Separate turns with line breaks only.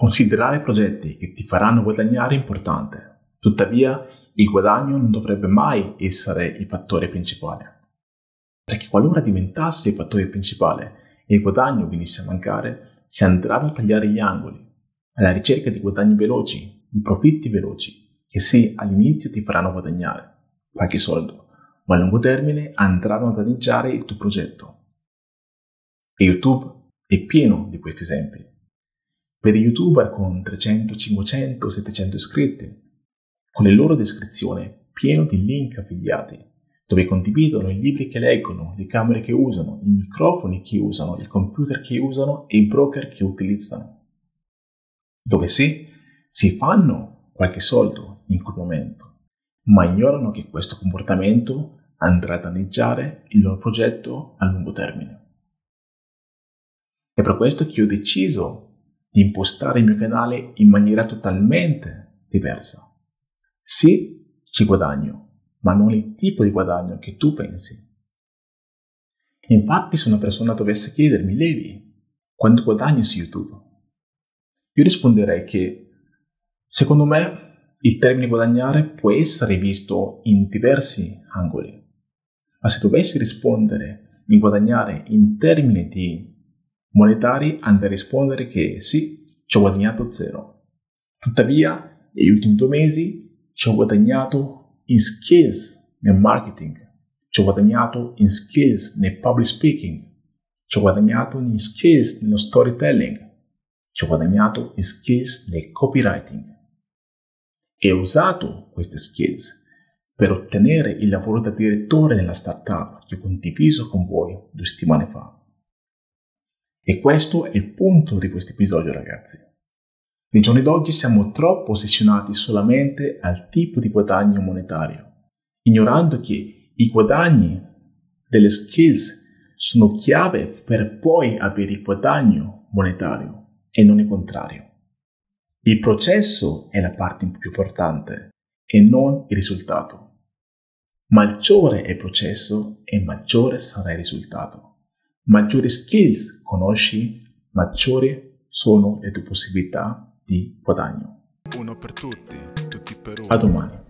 Considerare progetti che ti faranno guadagnare è importante, tuttavia il guadagno non dovrebbe mai essere il fattore principale. Perché qualora diventasse il fattore principale e il guadagno venisse a mancare, si andranno a tagliare gli angoli, alla ricerca di guadagni veloci, di profitti veloci, che sì, all'inizio ti faranno guadagnare qualche soldo, ma a lungo termine andranno a danneggiare il tuo progetto. E YouTube è pieno di questi esempi. Per i youtuber con 300, 500, 700 iscritti, con le loro descrizioni pieno di link affiliati, dove condividono i libri che leggono, le camere che usano, i microfoni che usano, il computer che usano e i broker che utilizzano. Dove sì, si fanno qualche soldo in quel momento, ma ignorano che questo comportamento andrà a danneggiare il loro progetto a lungo termine. È per questo che ho deciso di impostare il mio canale in maniera totalmente diversa. Sì, ci guadagno, ma non il tipo di guadagno che tu pensi. Infatti, se una persona dovesse chiedermi, Levi, quanto guadagni su YouTube? Io risponderei che, secondo me, il termine guadagnare può essere visto in diversi angoli. Ma se dovessi rispondere in guadagnare in termini di monetari andrei a rispondere che sì, ci ho guadagnato zero. Tuttavia, negli ultimi due mesi ci ho guadagnato in skills nel marketing, ci ho guadagnato in skills nel public speaking, ci ho guadagnato in skills nello storytelling, ci ho guadagnato in skills nel copywriting. E ho usato queste skills per ottenere il lavoro da direttore nella startup che ho condiviso con voi due settimane fa. E questo è il punto di questo episodio, ragazzi. Nei giorni d'oggi siamo troppo ossessionati solamente al tipo di guadagno monetario, ignorando che i guadagni delle skills sono chiave per poi avere il guadagno monetario e non il contrario. Il processo è la parte più importante e non il risultato. Maggiore è il processo e maggiore sarà il risultato maggiori skills conosci, maggiori sono le tue possibilità di guadagno.
Uno per tutti, tutti per uno.
A domani.